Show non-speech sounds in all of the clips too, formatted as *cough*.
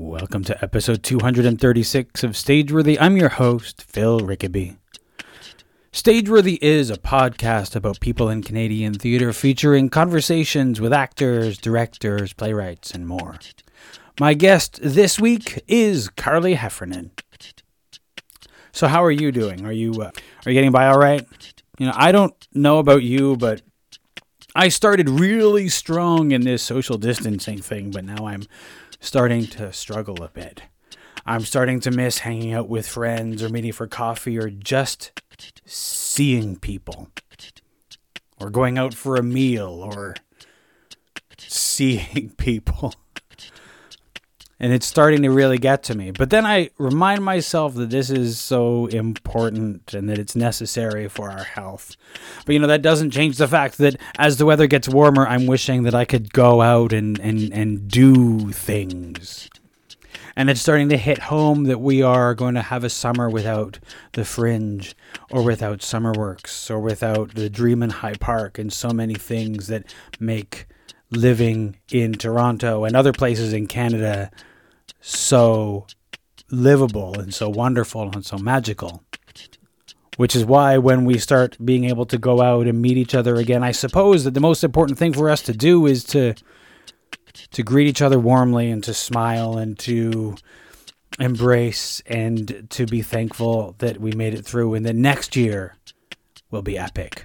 Welcome to episode 236 of Stageworthy. I'm your host, Phil Rickaby. Stageworthy is a podcast about people in Canadian theatre featuring conversations with actors, directors, playwrights, and more. My guest this week is Carly Heffernan. So, how are you doing? Are you uh, are you getting by all right? You know, I don't know about you, but I started really strong in this social distancing thing, but now I'm starting to struggle a bit. I'm starting to miss hanging out with friends or meeting for coffee or just seeing people or going out for a meal or seeing *laughs* people. And it's starting to really get to me. But then I remind myself that this is so important and that it's necessary for our health. But you know, that doesn't change the fact that as the weather gets warmer, I'm wishing that I could go out and, and, and do things. And it's starting to hit home that we are going to have a summer without the fringe or without SummerWorks or without the dream in High Park and so many things that make living in Toronto and other places in Canada so livable and so wonderful and so magical. Which is why when we start being able to go out and meet each other again, I suppose that the most important thing for us to do is to to greet each other warmly and to smile and to embrace and to be thankful that we made it through and that next year will be epic.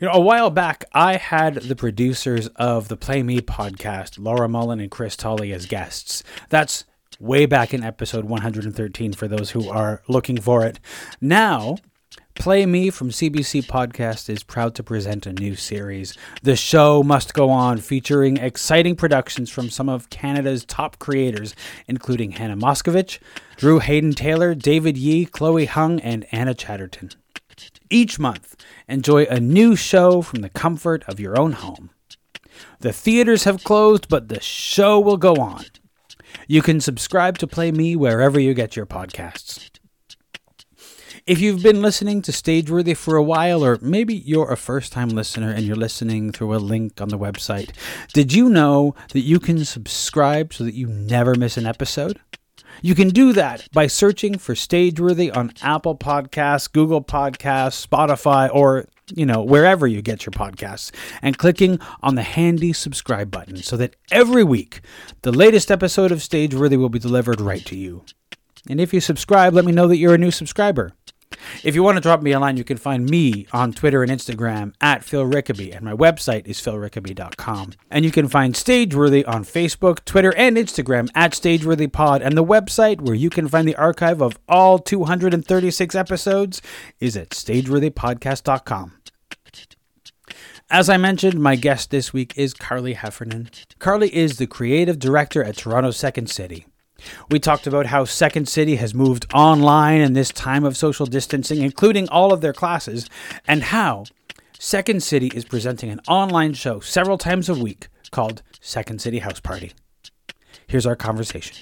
You know, a while back, I had the producers of the Play Me podcast, Laura Mullin and Chris Tolley, as guests. That's way back in episode 113 for those who are looking for it. Now, Play Me from CBC Podcast is proud to present a new series. The show must go on, featuring exciting productions from some of Canada's top creators, including Hannah Moscovitch, Drew Hayden Taylor, David Yee, Chloe Hung, and Anna Chatterton. Each month, enjoy a new show from the comfort of your own home. The theaters have closed, but the show will go on. You can subscribe to Play Me wherever you get your podcasts. If you've been listening to Stageworthy for a while, or maybe you're a first time listener and you're listening through a link on the website, did you know that you can subscribe so that you never miss an episode? You can do that by searching for Stageworthy on Apple Podcasts, Google Podcasts, Spotify, or you know, wherever you get your podcasts, and clicking on the handy subscribe button so that every week the latest episode of Stageworthy will be delivered right to you. And if you subscribe, let me know that you're a new subscriber. If you want to drop me a line, you can find me on Twitter and Instagram at Phil Rickaby, and my website is philrickaby.com. And you can find Stageworthy on Facebook, Twitter, and Instagram at StageworthyPod, and the website where you can find the archive of all 236 episodes is at StageworthyPodcast.com. As I mentioned, my guest this week is Carly Heffernan. Carly is the creative director at Toronto Second City. We talked about how Second City has moved online in this time of social distancing, including all of their classes, and how Second City is presenting an online show several times a week called Second City House Party. Here's our conversation.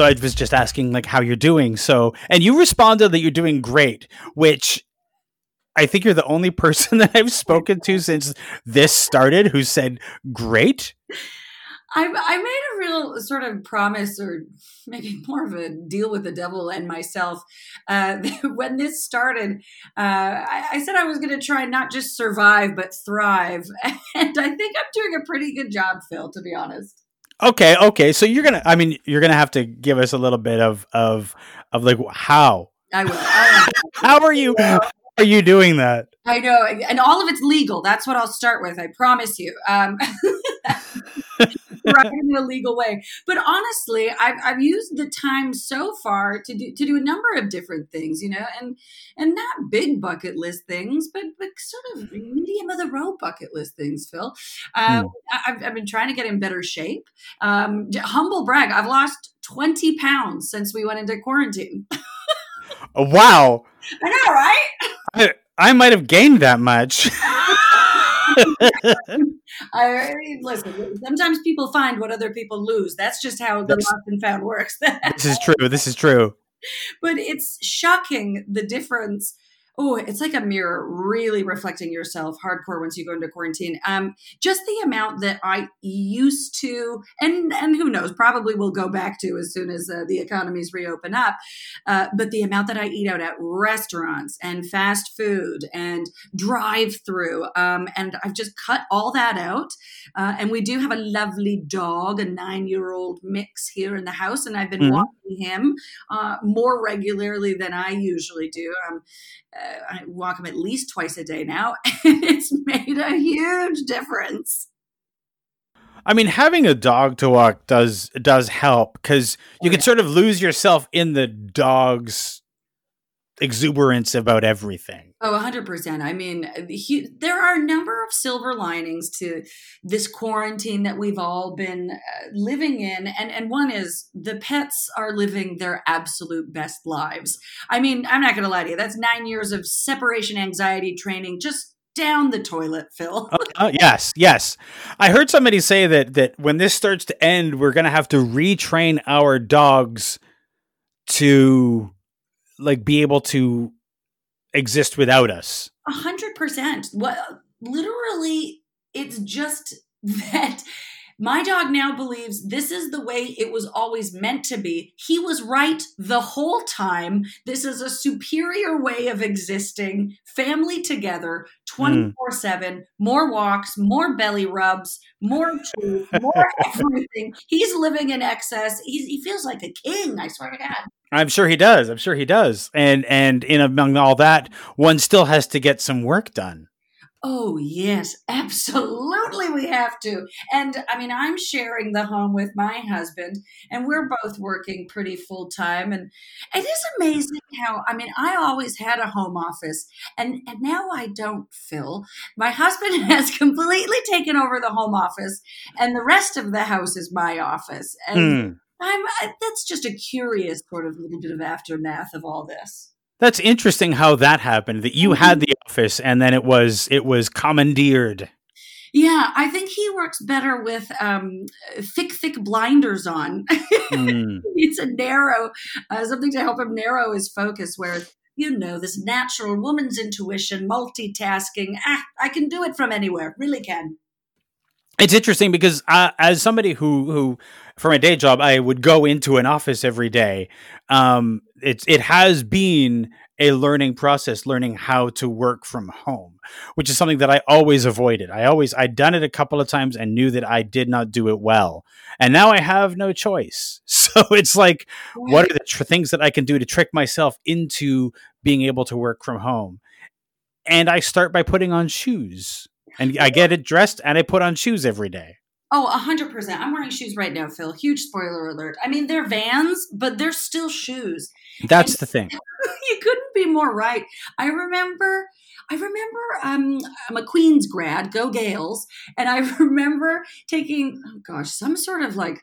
So I was just asking like how you're doing. So and you responded that you're doing great, which I think you're the only *laughs* person that I've spoken to since this started who said great. I, I made a real sort of promise or maybe more of a deal with the devil and myself. Uh, *laughs* when this started, uh, I, I, said I was going to try not just survive, but thrive. *laughs* And I think I'm doing a pretty good job, Phil, to be honest. Okay, okay. So you're gonna, I mean, you're gonna have to give us a little bit of of of like how. I will. I will. *laughs* how are you? Are you doing that? I know, and all of it's legal. That's what I'll start with. I promise you. Um, *laughs* right in a legal way. But honestly, I've, I've used the time so far to do to do a number of different things, you know, and and not big bucket list things, but but sort of medium of the road bucket list things. Phil, um, mm. I've, I've been trying to get in better shape. Um, humble brag, I've lost twenty pounds since we went into quarantine. *laughs* Oh, wow! I know, right? I, I might have gained that much. *laughs* I listen. Sometimes people find what other people lose. That's just how the lost and found works. *laughs* this is true. This is true. But it's shocking the difference oh, it's like a mirror really reflecting yourself hardcore once you go into quarantine. Um, just the amount that I used to, and and who knows, probably will go back to as soon as uh, the economies reopen up. Uh, but the amount that I eat out at restaurants and fast food and drive through, um, and I've just cut all that out. Uh, and we do have a lovely dog, a nine year old mix here in the house, and I've been mm-hmm. walking him uh, more regularly than I usually do. Um, uh, I walk him at least twice a day now, *laughs* and it's made a huge difference. I mean, having a dog to walk does does help because you can sort of lose yourself in the dog's exuberance about everything. Oh, 100%. I mean, he, there are a number of silver linings to this quarantine that we've all been uh, living in. And, and one is the pets are living their absolute best lives. I mean, I'm not going to lie to you, that's nine years of separation anxiety training just down the toilet, Phil. uh, uh, yes, yes. I heard somebody say that that when this starts to end, we're going to have to retrain our dogs to like be able to exist without us. A hundred percent. What literally it's just *laughs* that my dog now believes this is the way it was always meant to be. He was right the whole time. This is a superior way of existing, family together, 24 7, more walks, more belly rubs, more truth, more *laughs* everything. He's living in excess. He's, he feels like a king, I swear to God. I'm sure he does. I'm sure he does. And and in among all that, one still has to get some work done. Oh, yes, absolutely, we have to. And I mean, I'm sharing the home with my husband, and we're both working pretty full time. And it is amazing how, I mean, I always had a home office, and, and now I don't, Phil. My husband *laughs* has completely taken over the home office, and the rest of the house is my office. And hmm. I'm, that's just a curious sort of little bit of aftermath of all this. That's interesting how that happened. That you had mm-hmm. the office and then it was it was commandeered. Yeah, I think he works better with um, thick, thick blinders on. Mm. *laughs* it's a narrow uh, something to help him narrow his focus. Where you know this natural woman's intuition, multitasking. Ah, I can do it from anywhere. Really can. It's interesting because uh, as somebody who who for my day job I would go into an office every day. Um, it's it has been a learning process, learning how to work from home, which is something that I always avoided. I always I'd done it a couple of times and knew that I did not do it well, and now I have no choice. *laughs* So it's like, what are the tr- things that I can do to trick myself into being able to work from home? And I start by putting on shoes and I get it dressed and I put on shoes every day. Oh, 100%. I'm wearing shoes right now, Phil. Huge spoiler alert. I mean, they're vans, but they're still shoes. That's and the thing. *laughs* you couldn't be more right. I remember I remember um, I'm a Queens grad, go Gaels, and I *laughs* remember taking oh gosh, some sort of like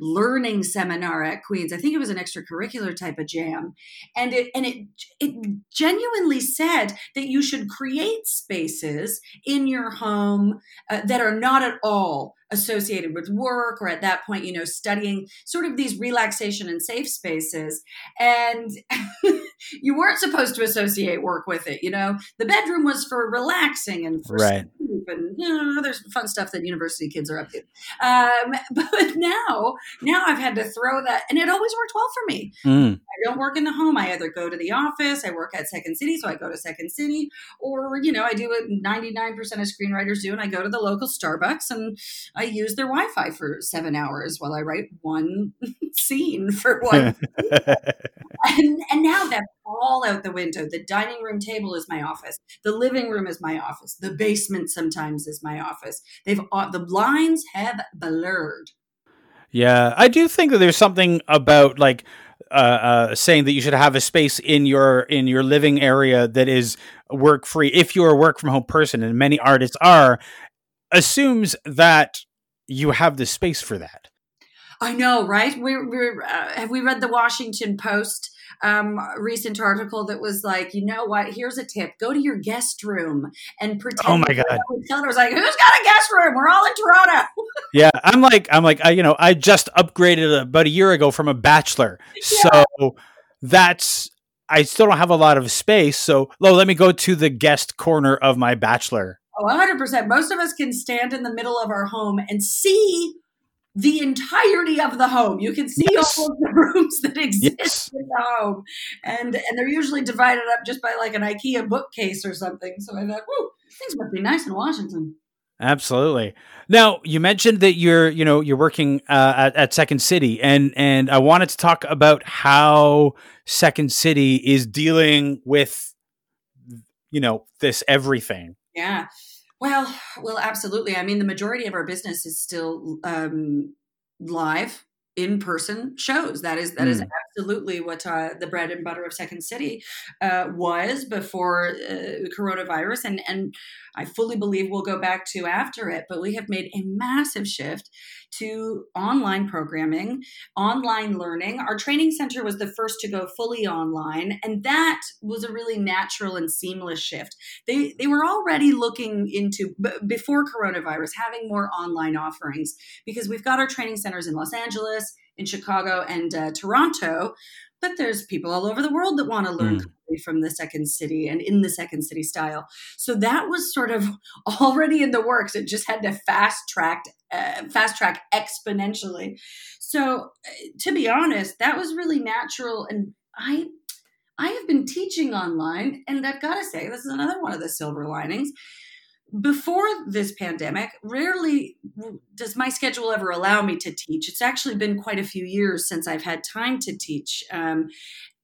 learning seminar at Queens. I think it was an extracurricular type of jam. And it and it it genuinely said that you should create spaces in your home uh, that are not at all associated with work or at that point you know studying sort of these relaxation and safe spaces and *laughs* you weren't supposed to associate work with it you know the bedroom was for relaxing and for right. sleep and you know there's fun stuff that university kids are up to um, *laughs* but now now i've had to throw that and it always worked well for me mm. i don't work in the home i either go to the office i work at second city so i go to second city or you know i do what 99% of screenwriters do and i go to the local starbucks and I use their Wi Fi for seven hours while I write one *laughs* scene for one. *laughs* and, and now that's all out the window. The dining room table is my office. The living room is my office. The basement sometimes is my office. They've the blinds have blurred. Yeah, I do think that there's something about like uh, uh, saying that you should have a space in your in your living area that is work free if you're a work from home person and many artists are assumes that you have the space for that. I know, right? We're, we're uh, have we read the Washington Post um, recent article that was like, you know what? Here's a tip: go to your guest room and pretend. Oh my god! I was like, who's got a guest room? We're all in Toronto. *laughs* yeah, I'm like, I'm like, I, you know, I just upgraded about a year ago from a bachelor, yeah. so that's I still don't have a lot of space. So, lo, let me go to the guest corner of my bachelor. Oh, 100%. Most of us can stand in the middle of our home and see the entirety of the home. You can see yes. all of the *laughs* rooms that exist yes. in the home. And and they're usually divided up just by like an IKEA bookcase or something. So I thought, whoo, things must be nice in Washington. Absolutely. Now you mentioned that you're, you know, you're working uh, at, at Second City, and and I wanted to talk about how Second City is dealing with, you know, this everything. Yeah. Well, well, absolutely. I mean, the majority of our business is still um, live in person shows. That is that mm. is hmm. Absolutely what uh, the bread and butter of Second City uh, was before uh, coronavirus, and and I fully believe we'll go back to after it. But we have made a massive shift to online programming, online learning. Our training center was the first to go fully online, and that was a really natural and seamless shift. They they were already looking into b- before coronavirus having more online offerings because we've got our training centers in Los Angeles, in Chicago, and uh, Toronto but there's people all over the world that want to learn mm. from the second city and in the second city style. So that was sort of *laughs* already in the works. It just had to fast track uh, fast track exponentially. So uh, to be honest that was really natural and i i have been teaching online and i've got to say this is another one of the silver linings before this pandemic, rarely does my schedule ever allow me to teach. It's actually been quite a few years since I've had time to teach. Um,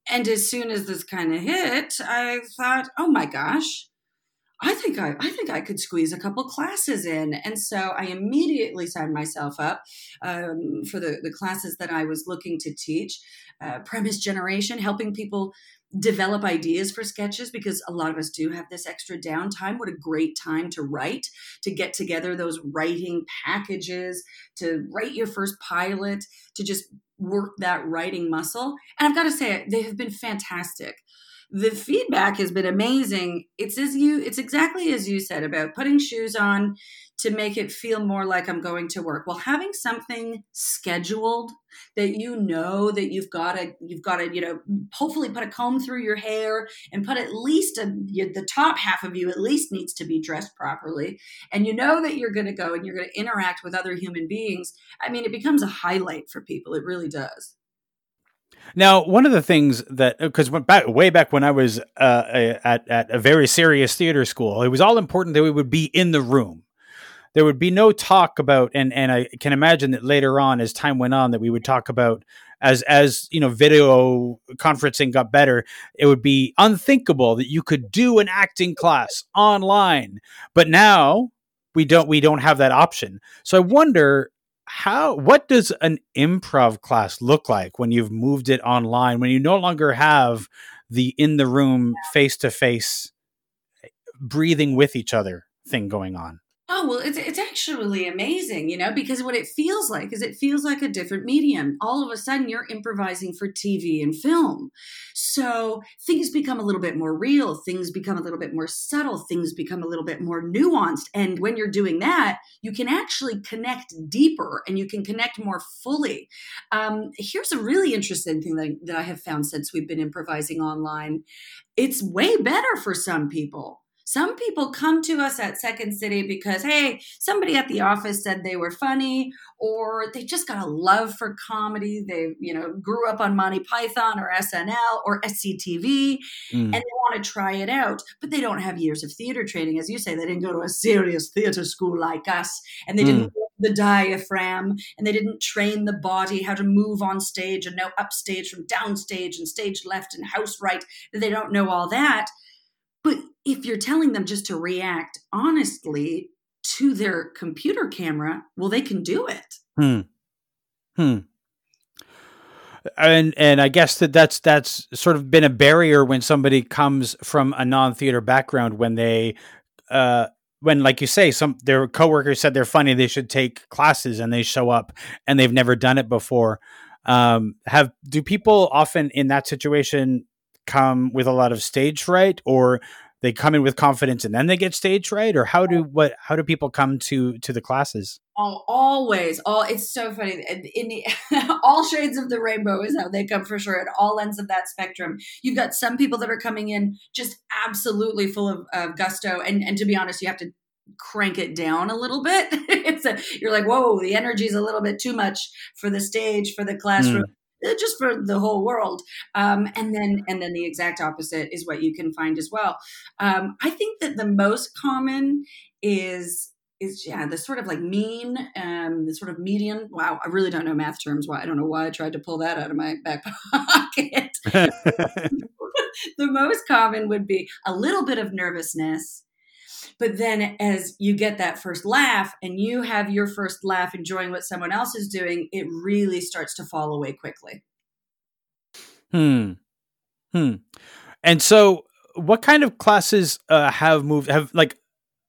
and as soon as this kind of hit, I thought, oh my gosh, I think I, I think I could squeeze a couple classes in, and so I immediately signed myself up um, for the the classes that I was looking to teach. Uh, premise generation, helping people develop ideas for sketches because a lot of us do have this extra downtime. What a great time to write, to get together those writing packages, to write your first pilot, to just work that writing muscle. And I've got to say, they have been fantastic the feedback has been amazing. It's as you it's exactly as you said about putting shoes on to make it feel more like I'm going to work. Well, having something scheduled that you know that you've got to you've got to, you know, hopefully put a comb through your hair and put at least a, the top half of you at least needs to be dressed properly and you know that you're going to go and you're going to interact with other human beings. I mean, it becomes a highlight for people. It really does. Now, one of the things that because way back when I was uh, at at a very serious theater school, it was all important that we would be in the room. There would be no talk about, and and I can imagine that later on, as time went on, that we would talk about as as you know, video conferencing got better. It would be unthinkable that you could do an acting class online, but now we don't we don't have that option. So I wonder how what does an improv class look like when you've moved it online when you no longer have the in the room face to face breathing with each other thing going on Oh, well, it's, it's actually amazing, you know, because what it feels like is it feels like a different medium. All of a sudden, you're improvising for TV and film. So things become a little bit more real, things become a little bit more subtle, things become a little bit more nuanced. And when you're doing that, you can actually connect deeper and you can connect more fully. Um, here's a really interesting thing that, that I have found since we've been improvising online it's way better for some people some people come to us at Second City because, hey, somebody at the office said they were funny, or they just got a love for comedy. They, you know, grew up on Monty Python or SNL or SCTV, mm. and they want to try it out, but they don't have years of theater training. As you say, they didn't go to a serious theater school like us, and they mm. didn't the diaphragm and they didn't train the body how to move on stage and know upstage from downstage and stage left and house right they don't know all that but if you're telling them just to react honestly to their computer camera, well, they can do it. Hmm. Hmm. And and I guess that that's that's sort of been a barrier when somebody comes from a non theater background when they uh when like you say some their coworkers said they're funny they should take classes and they show up and they've never done it before Um, have do people often in that situation come with a lot of stage fright, or they come in with confidence and then they get stage fright, or how do what how do people come to to the classes? Oh, always, all it's so funny. In the, *laughs* all shades of the rainbow is how they come for sure. At all ends of that spectrum, you've got some people that are coming in just absolutely full of, of gusto, and and to be honest, you have to crank it down a little bit. *laughs* it's a, you're like, whoa, the energy is a little bit too much for the stage, for the classroom. Mm *laughs* just for the whole world. Um, and then and then the exact opposite is what you can find as well. Um, i think that the most common is is yeah the sort of like mean um the sort of median. Wow i really don't know math terms. Why i don't know why i tried to pull that out of my back *laughs* pocket. *laughs* The most common would be a little bit of nervousness but then as you get that first laugh and you have your first laugh enjoying what someone else is doing, it really starts to fall away quickly. Hmm. Hmm. And so what kind of classes uh, have moved have like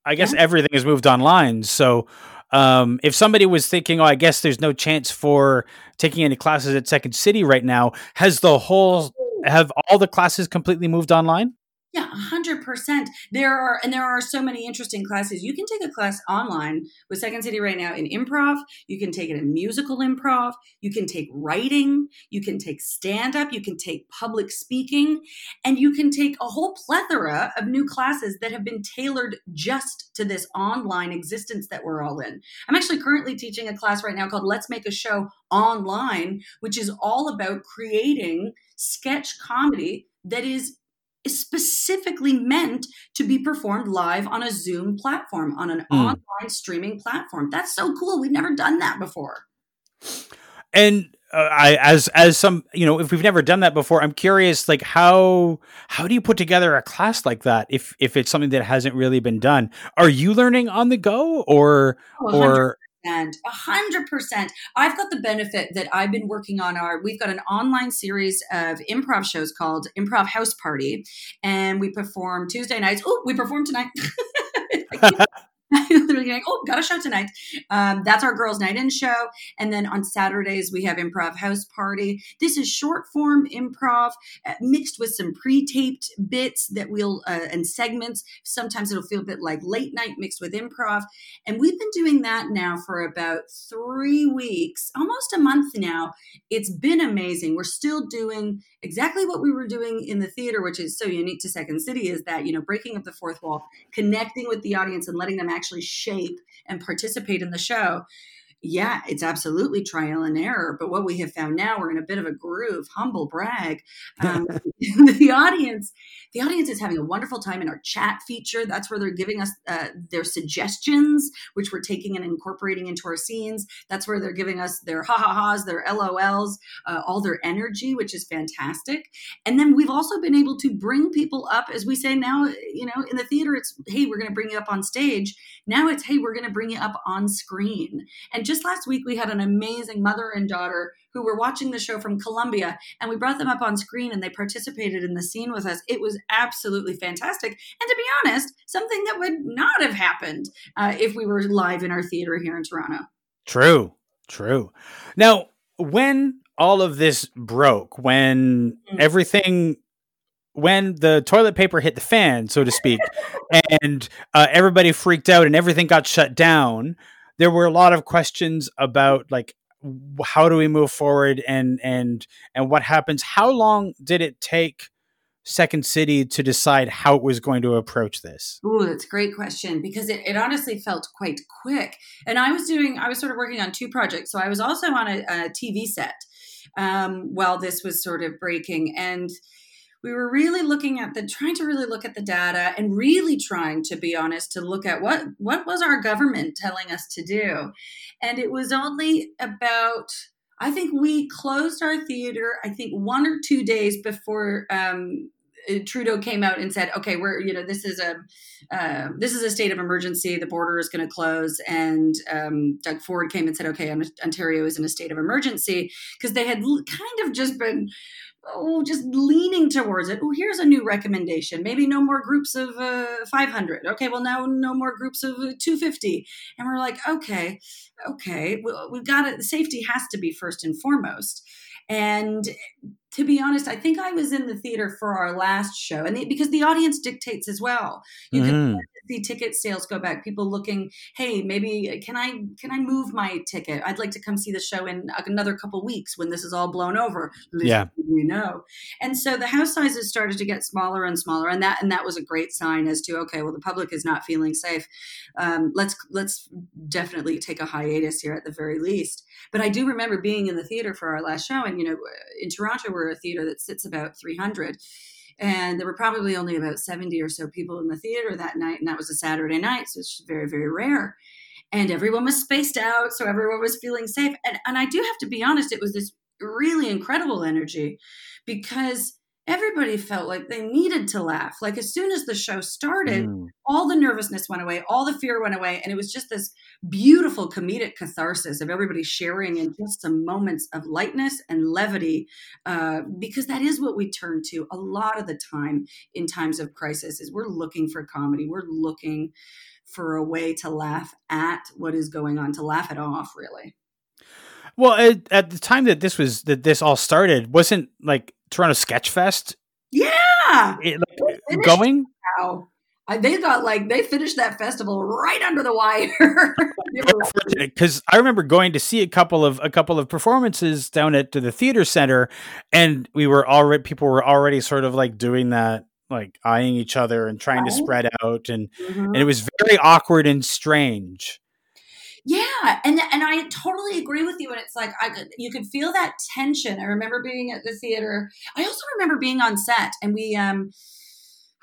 I guess yeah. everything has moved online. So um, if somebody was thinking, oh, I guess there's no chance for taking any classes at Second City right now, has the whole have all the classes completely moved online? Yeah, 100%. There are and there are so many interesting classes. You can take a class online with Second City right now in improv, you can take it in musical improv, you can take writing, you can take stand up, you can take public speaking, and you can take a whole plethora of new classes that have been tailored just to this online existence that we're all in. I'm actually currently teaching a class right now called Let's Make a Show Online, which is all about creating sketch comedy that is is specifically meant to be performed live on a Zoom platform, on an mm. online streaming platform. That's so cool. We've never done that before. And uh, I, as as some, you know, if we've never done that before, I'm curious, like how how do you put together a class like that if if it's something that hasn't really been done? Are you learning on the go, or oh, or a hundred percent. I've got the benefit that I've been working on our. We've got an online series of improv shows called Improv House Party, and we perform Tuesday nights. Oh, we perform tonight. *laughs* *laughs* *laughs* literally like, oh, got a show tonight. Um, that's our girls' night in show. And then on Saturdays, we have improv house party. This is short form improv uh, mixed with some pre taped bits that we'll, uh, and segments. Sometimes it'll feel a bit like late night mixed with improv. And we've been doing that now for about three weeks, almost a month now. It's been amazing. We're still doing exactly what we were doing in the theater, which is so unique to Second City, is that, you know, breaking up the fourth wall, connecting with the audience and letting them actually shape and participate in the show yeah, it's absolutely trial and error. But what we have found now, we're in a bit of a groove. Humble brag. Um, *laughs* *laughs* the audience, the audience is having a wonderful time in our chat feature. That's where they're giving us uh, their suggestions, which we're taking and incorporating into our scenes. That's where they're giving us their ha ha ha's, their LOLs, uh, all their energy, which is fantastic. And then we've also been able to bring people up, as we say now. You know, in the theater, it's hey, we're going to bring you up on stage. Now it's hey, we're going to bring you up on screen. And just last week, we had an amazing mother and daughter who were watching the show from Colombia, and we brought them up on screen and they participated in the scene with us. It was absolutely fantastic. And to be honest, something that would not have happened uh, if we were live in our theater here in Toronto. True, true. Now, when all of this broke, when mm-hmm. everything when the toilet paper hit the fan, so to speak, *laughs* and uh, everybody freaked out and everything got shut down, there were a lot of questions about like how do we move forward and and and what happens? How long did it take second city to decide how it was going to approach this? Oh that's a great question because it, it honestly felt quite quick. And i was doing i was sort of working on two projects so i was also on a, a tv set um, while this was sort of breaking. And we were really looking at the trying to really look at the data and really trying to be honest to look at what what was our government telling us to do and it was only about i think we closed our theater i think one or two days before um, Trudeau came out and said, "Okay, we're you know this is a uh, this is a state of emergency. The border is going to close." And um, Doug Ford came and said, "Okay, Ontario is in a state of emergency," because they had kind of just been oh, just leaning towards it. Oh, here's a new recommendation. Maybe no more groups of uh, 500. Okay, well now no more groups of uh, 250. And we're like, okay, okay, we, we've got it. Safety has to be first and foremost. And to be honest, I think I was in the theater for our last show, and the, because the audience dictates as well. You mm-hmm. can see ticket sales go back. People looking, hey, maybe can I can I move my ticket? I'd like to come see the show in another couple weeks when this is all blown over. Yeah, we know. And so the house sizes started to get smaller and smaller, and that and that was a great sign as to okay, well the public is not feeling safe. Um, let's let's definitely take a hiatus here at the very least. But I do remember being in the theater for our last show, and you know, in Toronto we're a theater that sits about 300 and there were probably only about 70 or so people in the theater that night and that was a saturday night so it's very very rare. And everyone was spaced out so everyone was feeling safe. And, and i do have to be honest it was this really incredible energy because everybody felt like they needed to laugh. Like as soon as the show started, mm. all the nervousness went away, all the fear went away, and it was just this beautiful comedic catharsis of everybody sharing in just some moments of lightness and levity, uh, because that is what we turn to a lot of the time in times of crisis. Is we're looking for comedy, we're looking for a way to laugh at what is going on, to laugh it off, really. Well, at, at the time that this was that this all started, wasn't like Toronto Sketch Fest? Yeah, it, like, going. Wow. they got like they finished that festival right under the wire. *laughs* *laughs* Because I remember going to see a couple of a couple of performances down at the theater center, and we were already people were already sort of like doing that, like eyeing each other and trying right. to spread out, and mm-hmm. and it was very awkward and strange. Yeah, and and I totally agree with you. And it's like I could, you could feel that tension. I remember being at the theater. I also remember being on set, and we um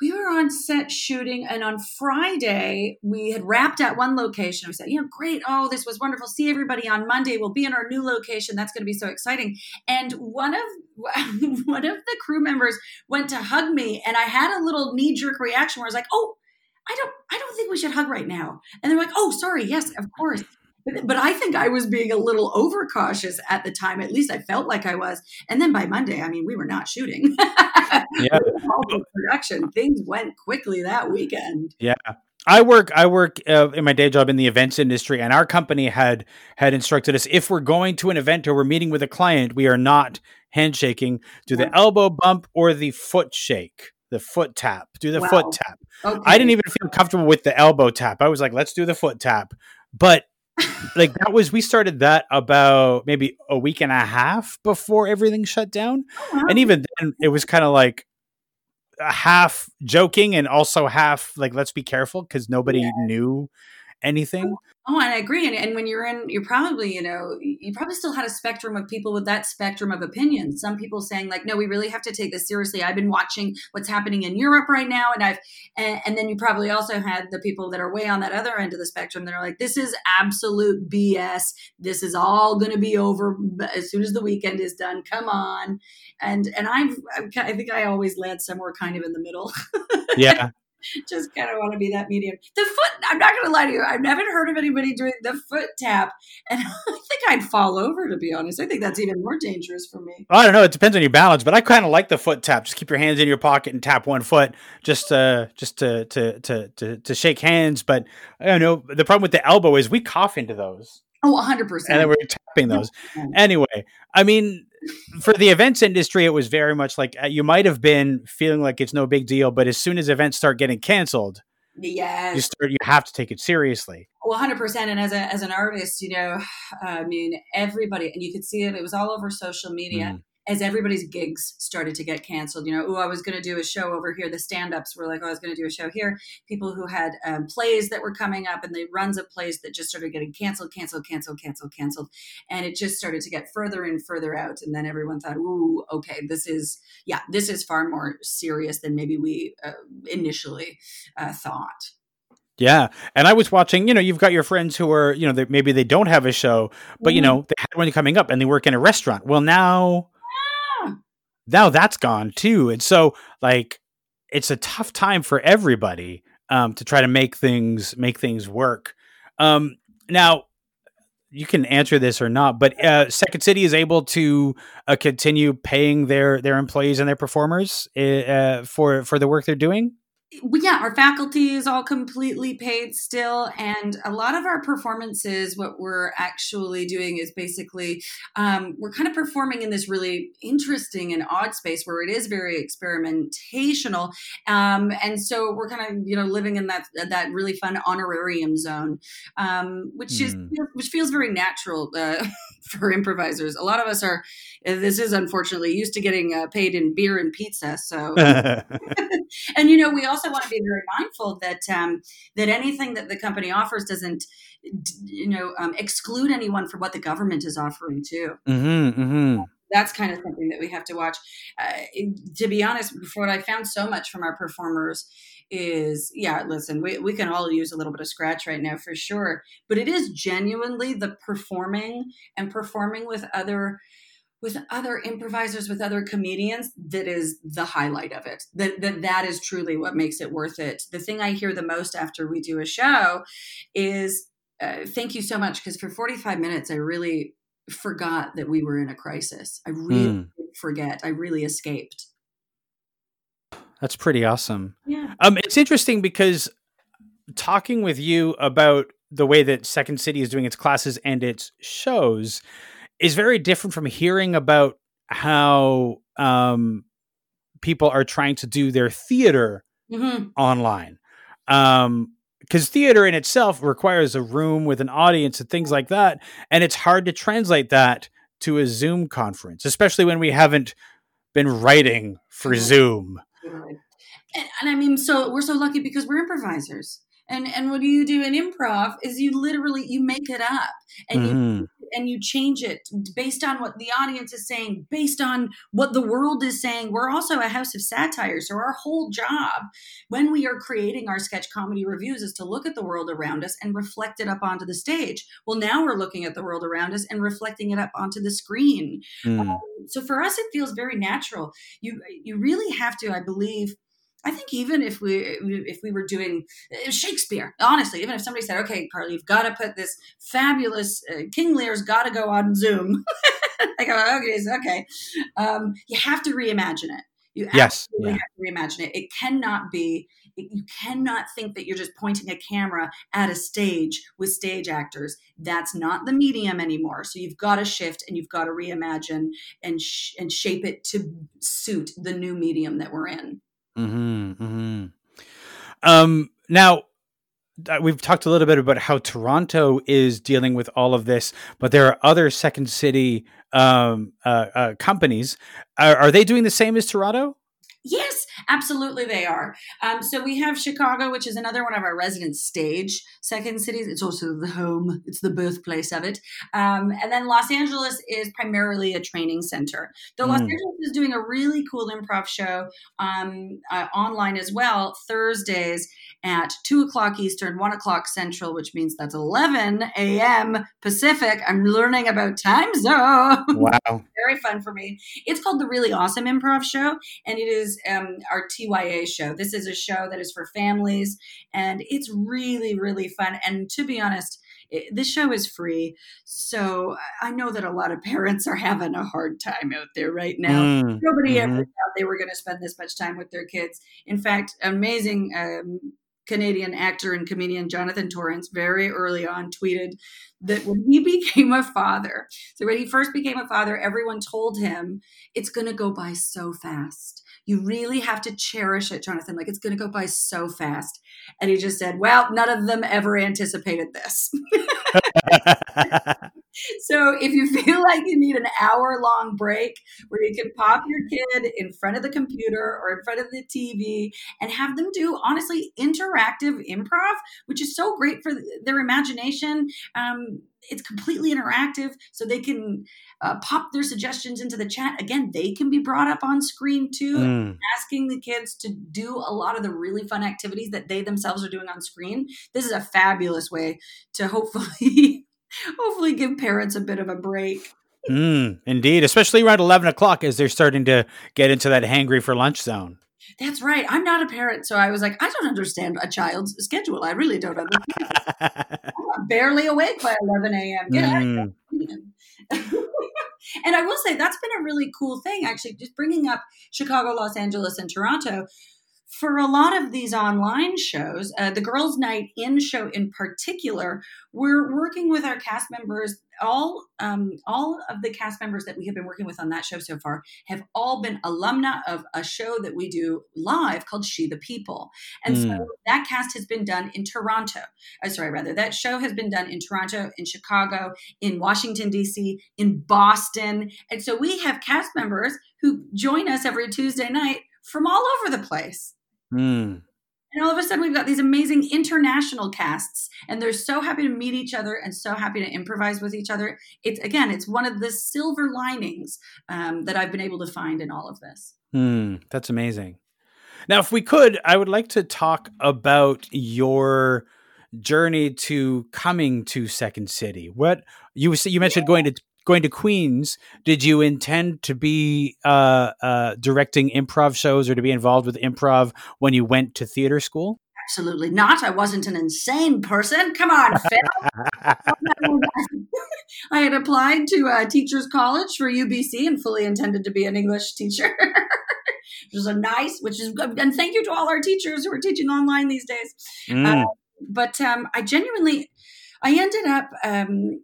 we were on set shooting, and on Friday we had wrapped at one location. We said, "You know, great! Oh, this was wonderful. See everybody on Monday. We'll be in our new location. That's going to be so exciting." And one of *laughs* one of the crew members went to hug me, and I had a little knee jerk reaction where I was like, "Oh." I don't I don't think we should hug right now. And they're like, oh, sorry, yes, of course. But, but I think I was being a little overcautious at the time. At least I felt like I was. And then by Monday, I mean, we were not shooting. *laughs* yeah. production. Things went quickly that weekend. Yeah. I work. I work uh, in my day job in the events industry, and our company had had instructed us if we're going to an event or we're meeting with a client, we are not handshaking. Do the elbow bump or the foot shake the foot tap. Do the wow. foot tap. Okay. I didn't even feel comfortable with the elbow tap. I was like, let's do the foot tap. But like that was we started that about maybe a week and a half before everything shut down. Oh, wow. And even then it was kind of like uh, half joking and also half like let's be careful because nobody yeah. knew anything. Oh, and I agree. And, and when you're in, you're probably, you know, you probably still had a spectrum of people with that spectrum of opinions. Some people saying like, no, we really have to take this seriously. I've been watching what's happening in Europe right now. And I've, and, and then you probably also had the people that are way on that other end of the spectrum that are like, this is absolute BS. This is all going to be over as soon as the weekend is done. Come on. And, and I've, I think I always land somewhere kind of in the middle. yeah. *laughs* *laughs* just kind of want to be that medium. The foot, I'm not going to lie to you. I've never heard of anybody doing the foot tap. And *laughs* I think I'd fall over, to be honest. I think that's even more dangerous for me. I don't know. It depends on your balance, but I kind of like the foot tap. Just keep your hands in your pocket and tap one foot just, uh, just to, to, to, to, to shake hands. But I don't know. The problem with the elbow is we cough into those. Oh, 100%. And then we're tapping those. *laughs* Anyway, I mean, for the events industry, it was very much like uh, you might have been feeling like it's no big deal, but as soon as events start getting canceled, yeah, you start you have to take it seriously. Well, hundred percent. And as a as an artist, you know, *sighs* I mean, everybody, and you could see it. It was all over social media. Mm as everybody's gigs started to get canceled, you know, oh, I was going to do a show over here. The stand ups were like, oh, I was going to do a show here. People who had um, plays that were coming up and the runs of plays that just started getting canceled, canceled, canceled, canceled, canceled. And it just started to get further and further out. And then everyone thought, ooh, okay, this is, yeah, this is far more serious than maybe we uh, initially uh, thought. Yeah, and I was watching. You know, you've got your friends who are, you know, they, maybe they don't have a show, but mm-hmm. you know, they had one coming up, and they work in a restaurant. Well, now now that's gone too. And so like it's a tough time for everybody um, to try to make things make things work. Um, now you can answer this or not, but uh, Second City is able to uh, continue paying their their employees and their performers uh, for for the work they're doing yeah, our faculty is all completely paid still. And a lot of our performances, what we're actually doing is basically um, we're kind of performing in this really interesting and odd space where it is very experimentational. Um, and so we're kind of, you know, living in that that really fun honorarium zone, um, which mm. is hmm. which feels very natural uh, *laughs* for improvisers. A lot of us are, this is unfortunately used to getting uh, paid in beer and pizza. So, *laughs* *laughs* and you know, we also want to be very mindful that um, that anything that the company offers doesn't, you know, um, exclude anyone from what the government is offering too. Mm-hmm, mm-hmm. That's kind of something that we have to watch. Uh, to be honest, what I found so much from our performers is yeah listen we, we can all use a little bit of scratch right now for sure but it is genuinely the performing and performing with other with other improvisers with other comedians that is the highlight of it that, that that is truly what makes it worth it the thing i hear the most after we do a show is uh, thank you so much because for 45 minutes i really forgot that we were in a crisis i really mm. forget i really escaped that's pretty awesome. Yeah. Um, it's interesting because talking with you about the way that Second City is doing its classes and its shows is very different from hearing about how um, people are trying to do their theater mm-hmm. online. Um, because theater in itself requires a room with an audience and things like that, and it's hard to translate that to a Zoom conference, especially when we haven't been writing for. Zoom. And, and I mean, so we're so lucky because we're improvisers. And and what do you do in improv is you literally you make it up and mm-hmm. you and you change it based on what the audience is saying, based on what the world is saying. We're also a house of satire, so our whole job when we are creating our sketch comedy reviews is to look at the world around us and reflect it up onto the stage. Well, now we're looking at the world around us and reflecting it up onto the screen. Mm. Um, so for us, it feels very natural. You you really have to, I believe I think even if we if we were doing Shakespeare, honestly, even if somebody said, "Okay, Carly, you've got to put this fabulous uh, King Lear's got to go on Zoom," *laughs* I go, "Okay, okay," um, you have to reimagine it. You yes, yeah. have to reimagine it. It cannot be. You cannot think that you're just pointing a camera at a stage with stage actors. That's not the medium anymore. So you've got to shift and you've got to reimagine and sh- and shape it to suit the new medium that we're in. Mm-hmm, mm-hmm. Um, now, uh, we've talked a little bit about how Toronto is dealing with all of this, but there are other second city um, uh, uh, companies. Are, are, they doing the same as Toronto? Absolutely, they are. Um, so we have Chicago, which is another one of our resident stage second cities. It's also the home, it's the birthplace of it. Um, and then Los Angeles is primarily a training center. Though mm. Los Angeles is doing a really cool improv show um, uh, online as well, Thursdays at 2 o'clock Eastern, 1 o'clock Central, which means that's 11 a.m. Pacific. I'm learning about time zone. Wow. Very fun for me. It's called The Really Awesome Improv Show, and it is um, our TYA show. This is a show that is for families, and it's really, really fun. And to be honest, it, this show is free. So I know that a lot of *laughs* parents are having a hard time out there right now. Mm, Nobody mm-hmm. ever thought they were going to spend this much time with their kids. In fact, amazing um, Canadian actor and comedian Jonathan Torrens very early on tweeted that when he *laughs* became a father, so when he first became a father, everyone told him it's going to go by so fast. You really have to cherish it, Jonathan. Like it's going to go by so fast. And he just said, Well, none of them ever anticipated this. *laughs* *laughs* so if you feel like you need an hour long break where you can pop your kid in front of the computer or in front of the TV and have them do honestly interactive improv, which is so great for their imagination. Um, it's completely interactive so they can uh, pop their suggestions into the chat again they can be brought up on screen too mm. asking the kids to do a lot of the really fun activities that they themselves are doing on screen this is a fabulous way to hopefully *laughs* hopefully give parents a bit of a break mm, indeed especially around 11 o'clock as they're starting to get into that hangry for lunch zone That's right. I'm not a parent, so I was like, I don't understand a child's schedule. I really don't understand. *laughs* I'm barely awake by 11 a.m. Get mm. *laughs* and I will say that's been a really cool thing, actually, just bringing up Chicago, Los Angeles, and Toronto for a lot of these online shows, uh, the Girls' Night In show in particular, we're working with our cast members. All um, all of the cast members that we have been working with on that show so far have all been alumna of a show that we do live called She the People, and mm. so hmm. that cast has been done in Toronto. Uh, sorry, rather that show has been done in Toronto, in Chicago, in Washington D.C., in Boston, and so we have cast members who join us every Tuesday night from all over the place. Mm. And all of a sudden, we've got these amazing international casts, and they're so happy to meet each other and so happy to improvise with each other. It's again, it's one of the silver linings um, that I've been able to find in all of this. Mm, that's amazing. Now, if we could, I would like to talk about your journey to coming to Second City. What you you mentioned going to going to Queens, did you intend to be uh, uh, directing improv shows or to be involved with improv when you went to theater school? Absolutely not. I wasn't an insane person. Come on, Phil. *laughs* I had applied to a teachers college for UBC and fully intended to be an English teacher. *laughs* which is a nice, which is good. And thank you to all our teachers who are teaching online these days. Mm. Uh, but um, I genuinely, I ended up um,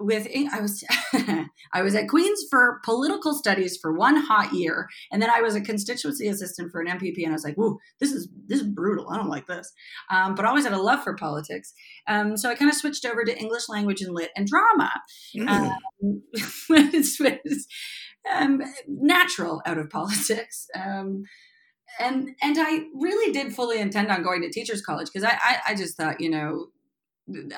with I was *laughs* I was at Queens for political studies for one hot year, and then I was a constituency assistant for an MPP, and I was like, "Whoa, this is this is brutal. I don't like this." Um, but I always had a love for politics, um, so I kind of switched over to English language and lit and drama. Mm. Um, it's, *laughs* it's um, natural out of politics. Um, and and I really did fully intend on going to teachers college because I, I I just thought you know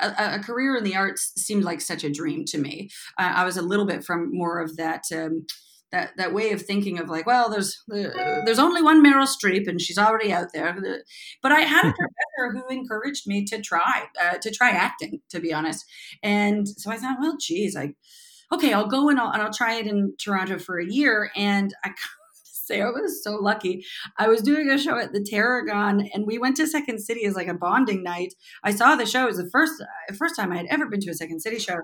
a, a, career in the arts seemed like such a dream to me. Uh, I was a little bit from more of that. Um, that, that way of thinking of like, well, there's uh, there's only one Meryl Streep and she's already out there. But I had a *laughs* professor who encouraged me to try uh, to try acting, to be honest. And so I thought, well, geez, I okay, I'll go and I'll, and I'll try it in Toronto for a year. And I say I was so lucky. I was doing a show at the Tarragon, and we went to Second City as like a bonding night. I saw the show; it was the first uh, first time I had ever been to a Second City show,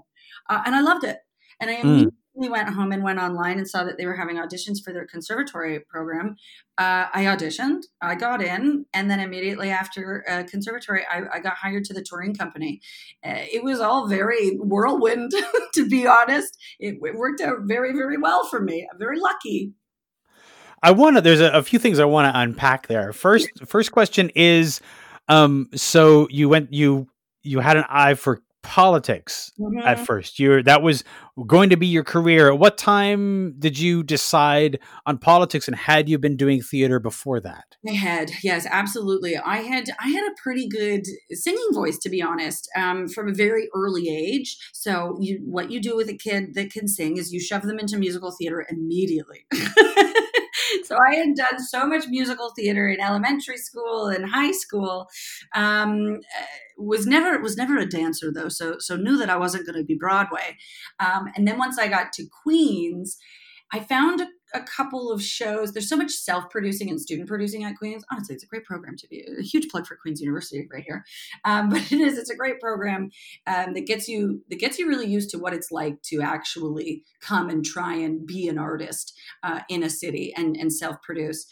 uh, and I loved it. And I hmm. immediately mm. went home and went online and saw that they were having auditions for their conservatory program. Uh, I auditioned, I got in, and then immediately after uh, conservatory, I, I, got hired to the touring company. Uh, it was all very whirlwind, *laughs* to be honest. It, it worked out very, very well for me. I'm very lucky. I want to. There's a, a, few things I want to unpack there. First, first question is, um, so you went you you had an eye for politics mm-hmm. at first. You that was going to be your career. At what time did you decide on politics, and had you been doing theater before that? I had, yes, absolutely. I had I had a pretty good singing voice, to be honest, um, from a very early age. So, you, what you do with a kid that can sing is you shove them into musical theater immediately. *laughs* *laughs* so I had done so much musical theater in elementary school and high school. Um, was never was never a dancer though, so so knew that I wasn't going to be Broadway. Um, and then once I got to Queens, I found a a couple of shows. There's so much self producing and student producing at Queens. Honestly, it's a great program to be a huge plug for Queens University right here. Um, *laughs* but it is, it's a great program um, that gets you that gets you really used to what it's like to actually come and try and be an artist uh, in a city and, and self produce.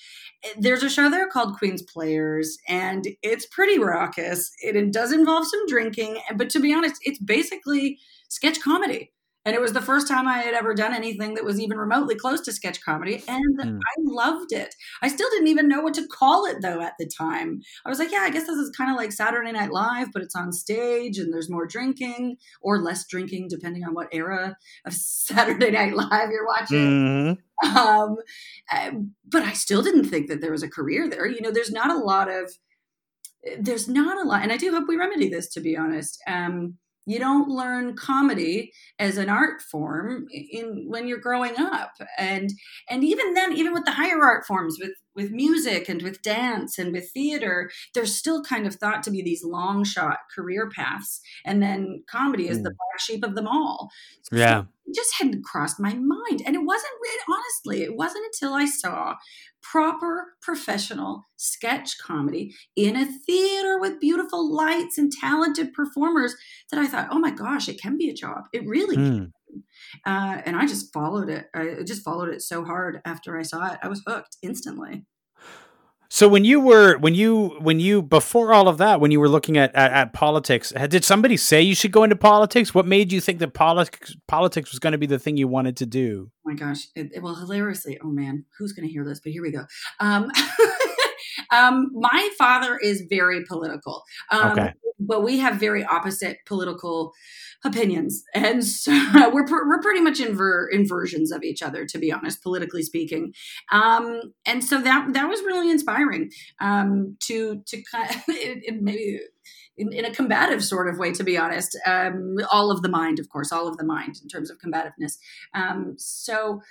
There's a show there called Queens Players, and it's pretty raucous. It, it does involve some drinking, but to be honest, it's basically sketch comedy and it was the first time I had ever done anything that was even remotely close to sketch comedy. And mm. I loved it. I still didn't even know what to call it though at the time. I was like, yeah, I guess this is kind of like Saturday Night Live, but it's on stage and there's more drinking or less drinking, depending on what era of *laughs* Saturday Night Live you're watching. Mm. Um, eh, but I still didn't think that there was a career there. You know, there's not a lot of, there's not a lot, and I do hope we remedy this to be honest. Um, you don't learn comedy as an art form in when you're growing up. And and even then even with the higher art forms with with music and with dance and with theater, they're still kind of thought to be these long shot career paths. And then comedy is mm. the black sheep of them all. Yeah. So it just hadn't crossed my mind. And it wasn't really, honestly, it wasn't until I saw proper professional sketch comedy in a theater with beautiful lights and talented performers that I thought, oh my gosh, it can be a job. It really mm. Uh, and I just followed it. I just followed it so hard after I saw it. I was hooked instantly. So when you were when you when you before all of that when you were looking at, at, at politics did somebody say you should go into politics what made you think that politics politics was going to be the thing you wanted to do oh my gosh it, it, well hilariously oh man who's going to hear this but here we go um, *laughs* um, my father is very political um, okay. but we have very opposite political opinions, and so *laughs* we're we're pretty much inver- inversions of each other, to be honest, politically speaking. Um, and so that that was really inspiring um, to to *laughs* kind of, it, it maybe. In, in, a combative sort of way, to be honest. Um, all of the mind, of course, all of the mind in terms of combativeness. Um, so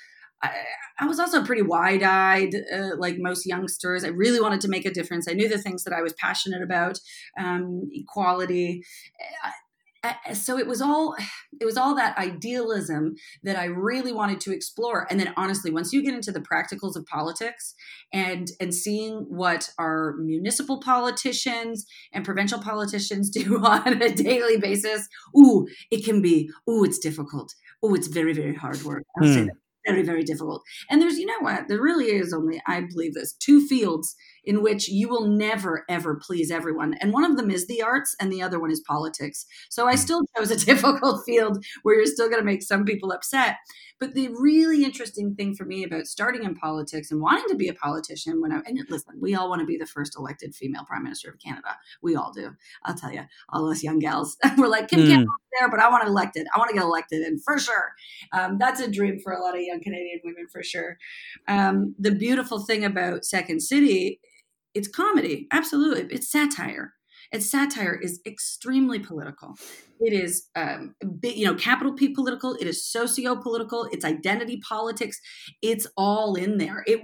I, I, was also pretty wide eyed, uh, like most youngsters. I really wanted to make a difference. I knew the things that I was passionate about um, equality so it was all it was all that idealism that i really wanted to explore and then honestly once you get into the practicals of politics and and seeing what our municipal politicians and provincial politicians *laughs* do on a daily basis ooh it can be ooh it's difficult oh it's very very hard work i'll say hmm. that very very difficult and there's you know what there really is only i believe this two fields in which you will never ever please everyone and one of them is the arts and the other one is politics so i hmm. still chose a *laughs* difficult field where you're still going to make some people upset but the really interesting thing for me about starting in politics and wanting to be a politician when I and listen, we all want to be the first elected female prime minister of Canada. We all do. I'll tell you, all us young gals, *laughs* we're like Kim mm. there, but I want to elected. I want to get elected, and for sure, um, that's a dream for a lot of young Canadian women for sure. Um, the beautiful thing about Second City, it's comedy, absolutely. It's satire and satire is extremely political. It is, um, you know, capital P political. It is socio-political. It's identity politics. It's all in there. It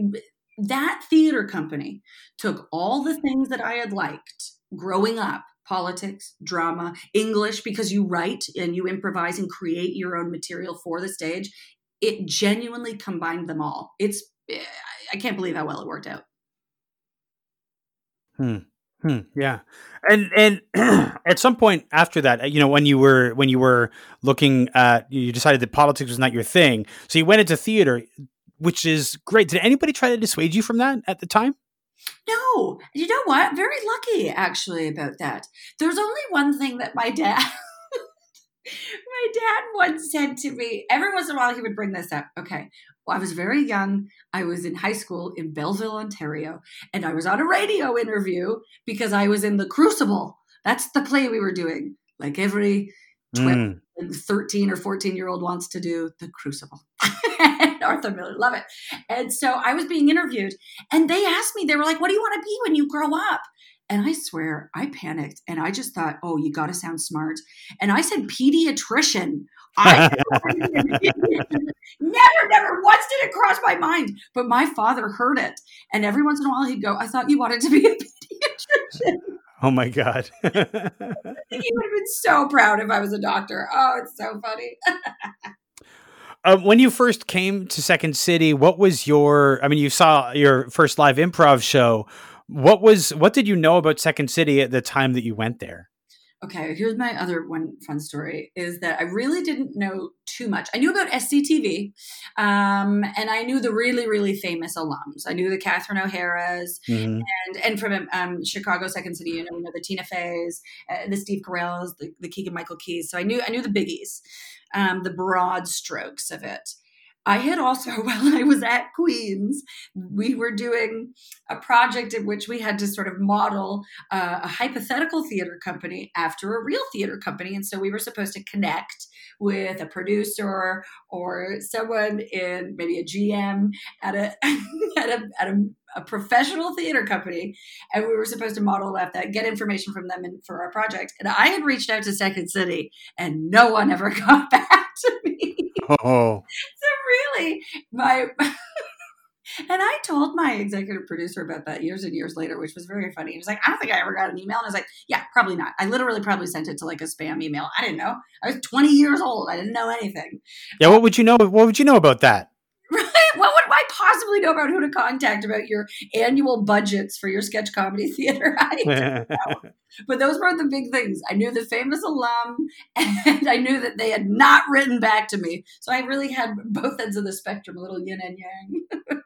that theater company took all the things that I had liked growing up politics, drama, English, because you write and you improvise and create your own material for the stage. It genuinely combined them all. It's, I can't believe how well it worked out. Hmm. Hmm, yeah, and and *clears throat* at some point after that, you know, when you were when you were looking at, you decided that politics was not your thing, so you went into theater, which is great. Did anybody try to dissuade you from that at the time? No, you know what? Very lucky actually about that. There's only one thing that my dad. *laughs* my dad once said to me, every once in a while he would bring this up. Okay, well, I was very young. I was in high school in Belleville, Ontario, and I was on a radio interview because I was in The Crucible. That's the play we were doing. Like every 12, mm. 13 or 14 year old wants to do The Crucible. *laughs* Arthur Miller, love it. And so I was being interviewed, and they asked me, they were like, What do you want to be when you grow up? And I swear I panicked and I just thought, oh, you got to sound smart. And I said pediatrician. I *laughs* *laughs* never, never once did it cross my mind. But my father heard it. And every once in a while he'd go, I thought you wanted to be a *laughs* pediatrician. Oh my God. he would have been so proud if I was a doctor. Oh, it's so funny. Uh, when you first came to Second City, what was your? I mean, you saw your first live improv show. What was what did you know about Second City at the time that you went there? Okay, here's my other one fun story is that I really didn't know too much. I knew about SCTV, um, and I knew the really, really famous alums. I knew the Catherine O'Hara's, mm-hmm. and and from um, Chicago Second City, you know, you know the Tina Fey's, uh, the Steve Carell's, the, the Keegan Michael Keys. So I knew I knew the biggies, um, the broad strokes of it. I had also, *laughs* while I was at Queen's, we were doing a project in which we had to sort of model uh, a hypothetical theater company after a real theater company. And so we were supposed to connect with a producer or someone in maybe a GM at a, *laughs* at a, at a, a professional theater company. And we were supposed to model after that, get information from them for our project. And I had reached out to Second City and no one ever *laughs* got back to me. Oh. Really, my *laughs* And I told my executive producer about that years and years later, which was very funny. He was like, I don't think I ever got an email. And I was like, yeah, probably not. I literally probably sent it to like a spam email. I didn't know. I was 20 years old. I didn't know anything. Yeah, what would you know? What would you know about that? Right? What would I possibly know about who to contact about your annual budgets for your sketch comedy *laughs* theater? *laughs* but those were the big things. I knew the famous alum, *laughs* and I knew that they had not written back to me. So I really had both ends of the spectrum, a little yin and yang.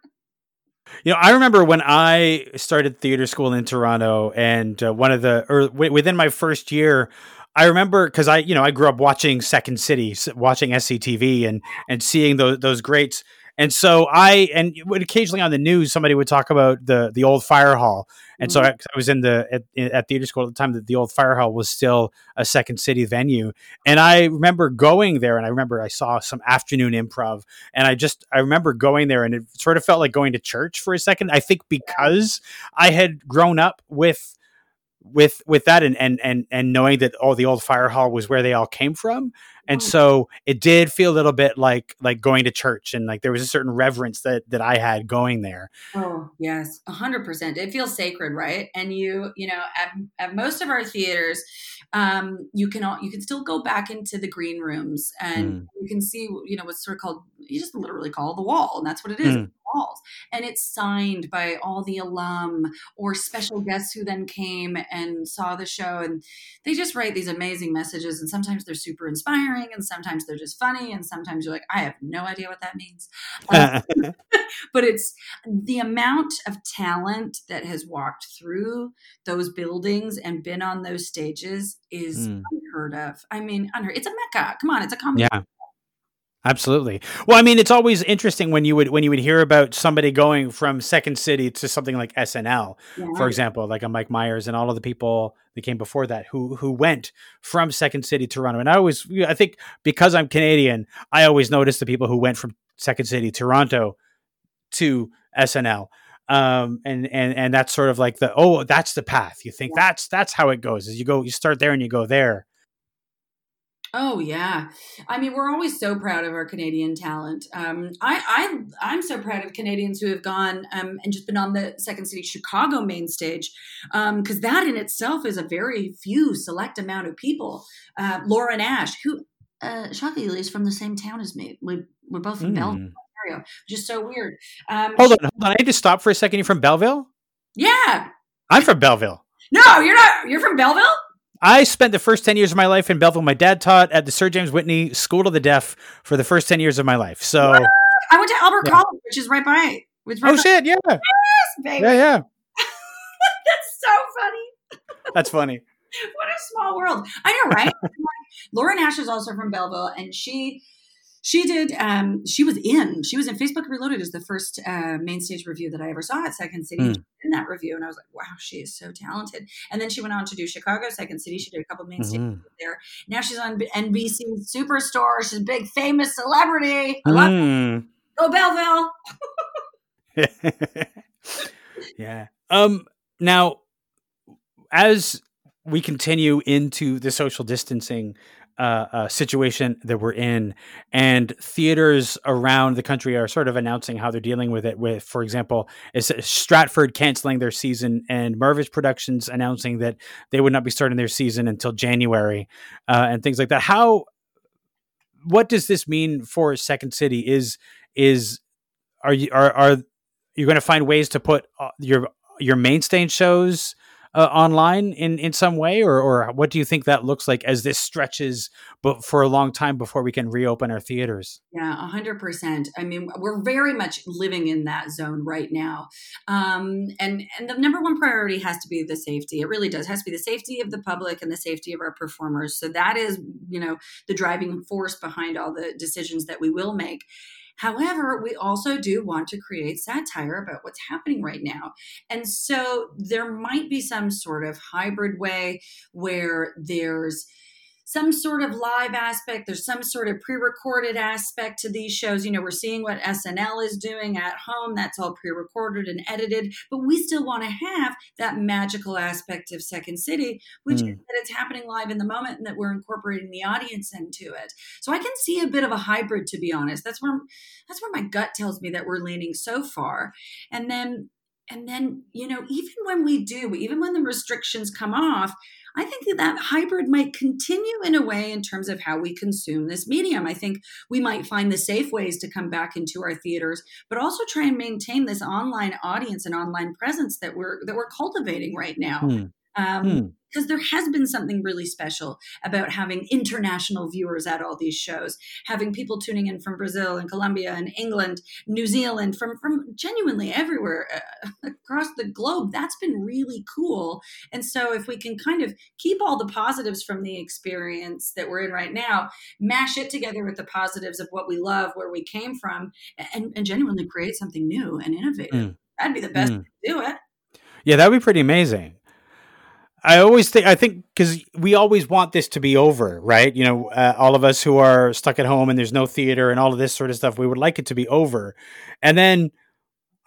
You know, I remember when I started theater school in Toronto, and uh, one of the or w- within my first year, I remember because I, you know, I grew up watching Second City, watching SCTV, and and seeing those those greats. And so I, and occasionally on the news, somebody would talk about the the old fire hall. And mm-hmm. so I, I, was in the at, at, theater school at the time that the old fire hall was still a second city venue. And I remember going there, and I remember I saw some afternoon improv, and I just I remember going there, and it sort of felt like going to church for a second. I think because I had grown up with with with that and and and and knowing that oh the old fire hall was where they all came from and so it did feel a little bit like like going to church and like there was a certain reverence that that i had going there oh yes 100% it feels sacred right and you you know at, at most of our theaters um, you can all, you can still go back into the green rooms and mm. you can see you know what's sort of called you just literally call the wall and that's what it is mm. Walls and it's signed by all the alum or special guests who then came and saw the show and they just write these amazing messages and sometimes they're super inspiring and sometimes they're just funny and sometimes you're like i have no idea what that means *laughs* um, *laughs* but it's the amount of talent that has walked through those buildings and been on those stages is mm. unheard of. I mean, unheard. It's a mecca. Come on, it's a comedy. Yeah. Absolutely. Well, I mean, it's always interesting when you would when you would hear about somebody going from Second City to something like SNL, yeah. for example, like a Mike Myers and all of the people that came before that who who went from Second City to Toronto. And I always, I think, because I'm Canadian, I always notice the people who went from Second City Toronto to SNL. Um, and and and that's sort of like the oh, that's the path. You think yeah. that's that's how it goes. Is you go, you start there and you go there. Oh yeah, I mean we're always so proud of our Canadian talent. Um, I, I I'm so proud of Canadians who have gone um, and just been on the Second City Chicago main stage, because um, that in itself is a very few select amount of people. Uh, Lauren Ash, who uh, shockingly is from the same town as me. We, we're both from mm. Belleville. Ontario. Just so weird. Um, hold on, hold on. I need to stop for a second. You're from Belleville? Yeah. I'm from Belleville. No, you're not. You're from Belleville? I spent the first 10 years of my life in Belleville. My dad taught at the Sir James Whitney School of the Deaf for the first 10 years of my life. So what? I went to Albert yeah. College, which is right by. Which right oh, by. shit. Yeah. Yes, baby. Yeah, yeah. *laughs* That's so funny. That's funny. *laughs* what a small world. I know, right? *laughs* Lauren Ash is also from Belleville, and she she did um, she was in she was in facebook reloaded as the first uh, main stage revue that i ever saw at second city. Mm. in that revue and i was like wow she is so talented. And then she went on to do chicago second city. She did a couple main mm-hmm. stages there. Now she's on nbc superstore. She's a big famous celebrity. I love mm. go belleville. *laughs* Yeah. Um now as we continue into the social distancing uh, uh, situation that we're in, and theaters around the country are sort of announcing how they're dealing with it. With, for example, is Stratford canceling their season, and Mirvish Productions announcing that they would not be starting their season until January, uh, and things like that. How, what does this mean for Second City? Is is are you are are you going to find ways to put uh, your your main stage shows? Uh, online in in some way, or or what do you think that looks like as this stretches, but for a long time before we can reopen our theaters? Yeah, hundred percent. I mean, we're very much living in that zone right now, um, and and the number one priority has to be the safety. It really does it has to be the safety of the public and the safety of our performers. So that is you know the driving force behind all the decisions that we will make. However, we also do want to create satire about what's happening right now. And so there might be some sort of hybrid way where there's some sort of live aspect. There's some sort of pre-recorded aspect to these shows. You know, we're seeing what SNL is doing at home. That's all pre-recorded and edited, but we still want to have that magical aspect of Second City, which mm. is that it's happening live in the moment and that we're incorporating the audience into it. So I can see a bit of a hybrid, to be honest. That's where that's where my gut tells me that we're leaning so far. And then and then you know even when we do even when the restrictions come off I think that that hybrid might continue in a way in terms of how we consume this medium. I think we might find the safe ways to come back into our theaters, but also try and maintain this online audience and online presence that we're that we're cultivating right now. Hmm. Um, hmm because there has been something really special about having international viewers at all these shows, having people tuning in from Brazil and Colombia and England, New Zealand, from from genuinely everywhere uh, *laughs* across the globe. That's been really cool. And so if we can kind of keep all the positives from the experience that we're in right now, mash it together with the positives of what we love, where we came from, and, and genuinely create something new and innovative. Mm. That'd be the best mm. to do it. Yeah, that'd be pretty amazing. I always think I think because we always want this to be over, right? You know, uh, all of us who are stuck at home and there's no theater and all of this sort of stuff, we would like it to be over. And then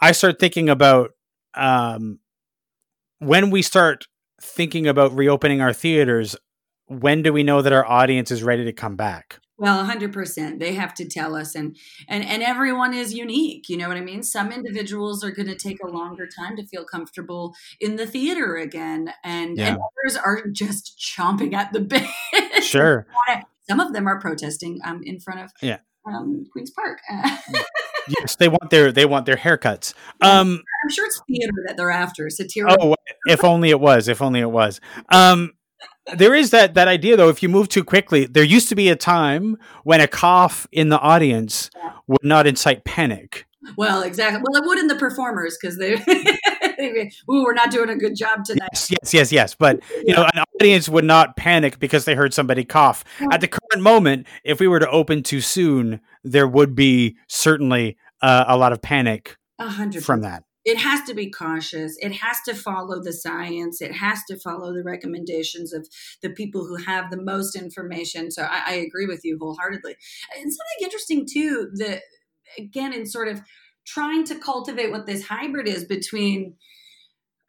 I start thinking about um, when we start thinking about reopening our theaters. When do we know that our audience is ready to come back? Well, 100%. They have to tell us and and and everyone is unique, you know what I mean? Some individuals are going to take a longer time to feel comfortable in the theater again and, yeah. and others are just chomping at the *laughs* bit. Sure. *laughs* Some of them are protesting um, in front of yeah. um, Queen's Park. *laughs* yes, they want their they want their haircuts. Um, I'm sure it's theater that they're after. Satirical. Oh, if only it was. If only it was. Um, there is that that idea though if you move too quickly there used to be a time when a cough in the audience would not incite panic. Well exactly. Well it would in the performers because *laughs* they ooh we're not doing a good job tonight. Yes yes yes, yes. but you know an audience would not panic because they heard somebody cough. At the current moment if we were to open too soon there would be certainly uh, a lot of panic 100%. from that it has to be cautious. It has to follow the science. It has to follow the recommendations of the people who have the most information. So I, I agree with you wholeheartedly. And something interesting too, that again, in sort of trying to cultivate what this hybrid is between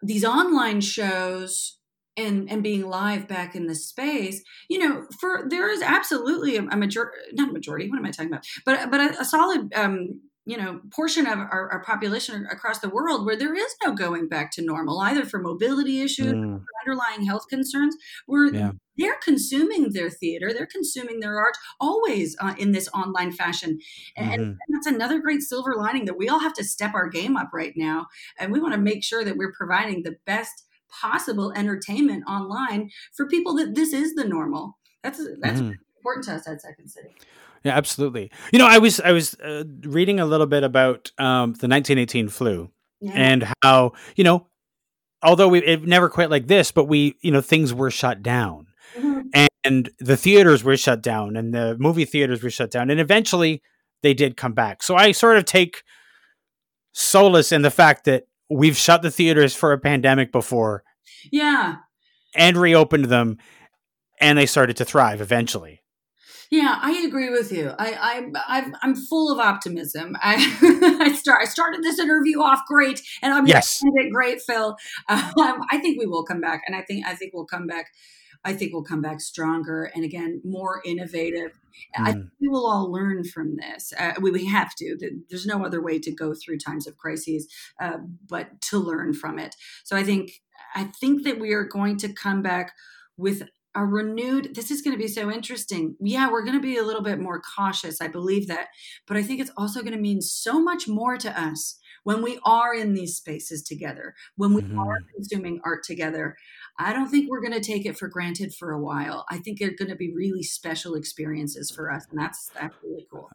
these online shows and and being live back in the space you know for there is absolutely a, a majority not a majority what am i talking about but but a, a solid um you know portion of our, our, population across the world where there is no going back to normal either for mobility issues mm. or underlying health concerns where yeah. they're consuming their theater they're consuming their art always uh, in this online fashion and, mm-hmm. and, that's another great silver lining that we all have to step our game up right now and we want to make sure that we're providing the best possible entertainment online for people that this is the normal that's that's mm. important to us at second city yeah, absolutely. You know, I was I was uh, reading a little bit about um, the 1918 flu yeah. and how you know, although we it never quite like this, but we you know things were shut down, mm-hmm. and, and the theaters were shut down, and the movie theaters were shut down, and eventually they did come back. So I sort of take solace in the fact that we've shut the theaters for a pandemic before, yeah, and reopened them, and they started to thrive eventually. Yeah, I agree with you. I, I, i am full of optimism. *laughs* I, I start, I started this interview off great, and I'm yes, end it great, Phil. *laughs* Um, I think we will come back, and I think, I think we'll come back. I think we'll come back stronger and again more innovative. Mm. I think we will all learn from this. Uh, we, we have to. There's no other way to go through times of crises uh, but to learn from it. So I think I think that we are going to come back with a renewed this is going to be so interesting. Yeah we're going to be a little bit more cautious i believe that but i think it's also going to mean so much more to us when we are in these spaces together when we mm-hmm. are consuming art together. I don't think we're going to take it for granted for a while. I think they're going to be really special experiences for us and that's that's really cool.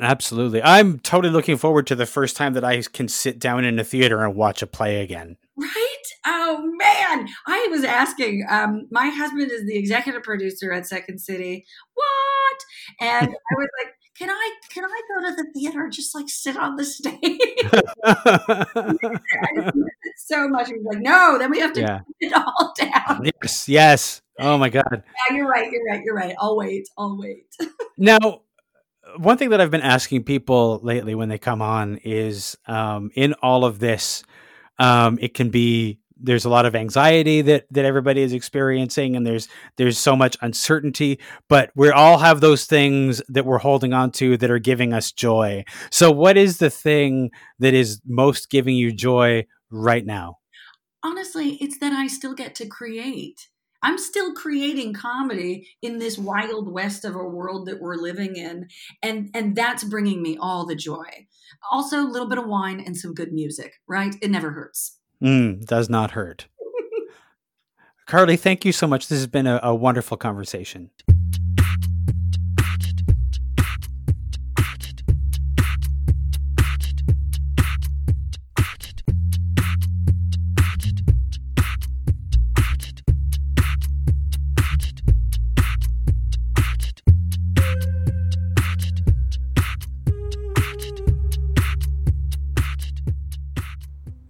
Absolutely. I'm totally looking forward to the first time that i can sit down in a theater and watch a play again. Right Oh man, I was asking. Um, my husband is the executive producer at Second City. What? And *laughs* I was like, can I can I go to the theater and just like sit on the *laughs* stage? *laughs* so much. He was like, no, then we have to yeah. it all down. Yes, yes. Oh my god. Yeah, you're right. You're right. You're right. I'll wait. I'll wait. now, one thing that I've been asking people lately when they come on is um, in all of this, um, it can be there's a lot of anxiety that that everybody is experiencing and there's there's so much uncertainty but we all have those things that we're holding on to that are giving us joy. So what is the thing that is most giving you joy right now? Honestly it's that i still get to create I'm still creating comedy in this wild west of a world that we're living in and and that's bringing me all the joy. Also a little bit of wine and some good music, right? It never hurts. Mm, does not hurt. *laughs* Carly, thank you so much. This has been a, a wonderful conversation.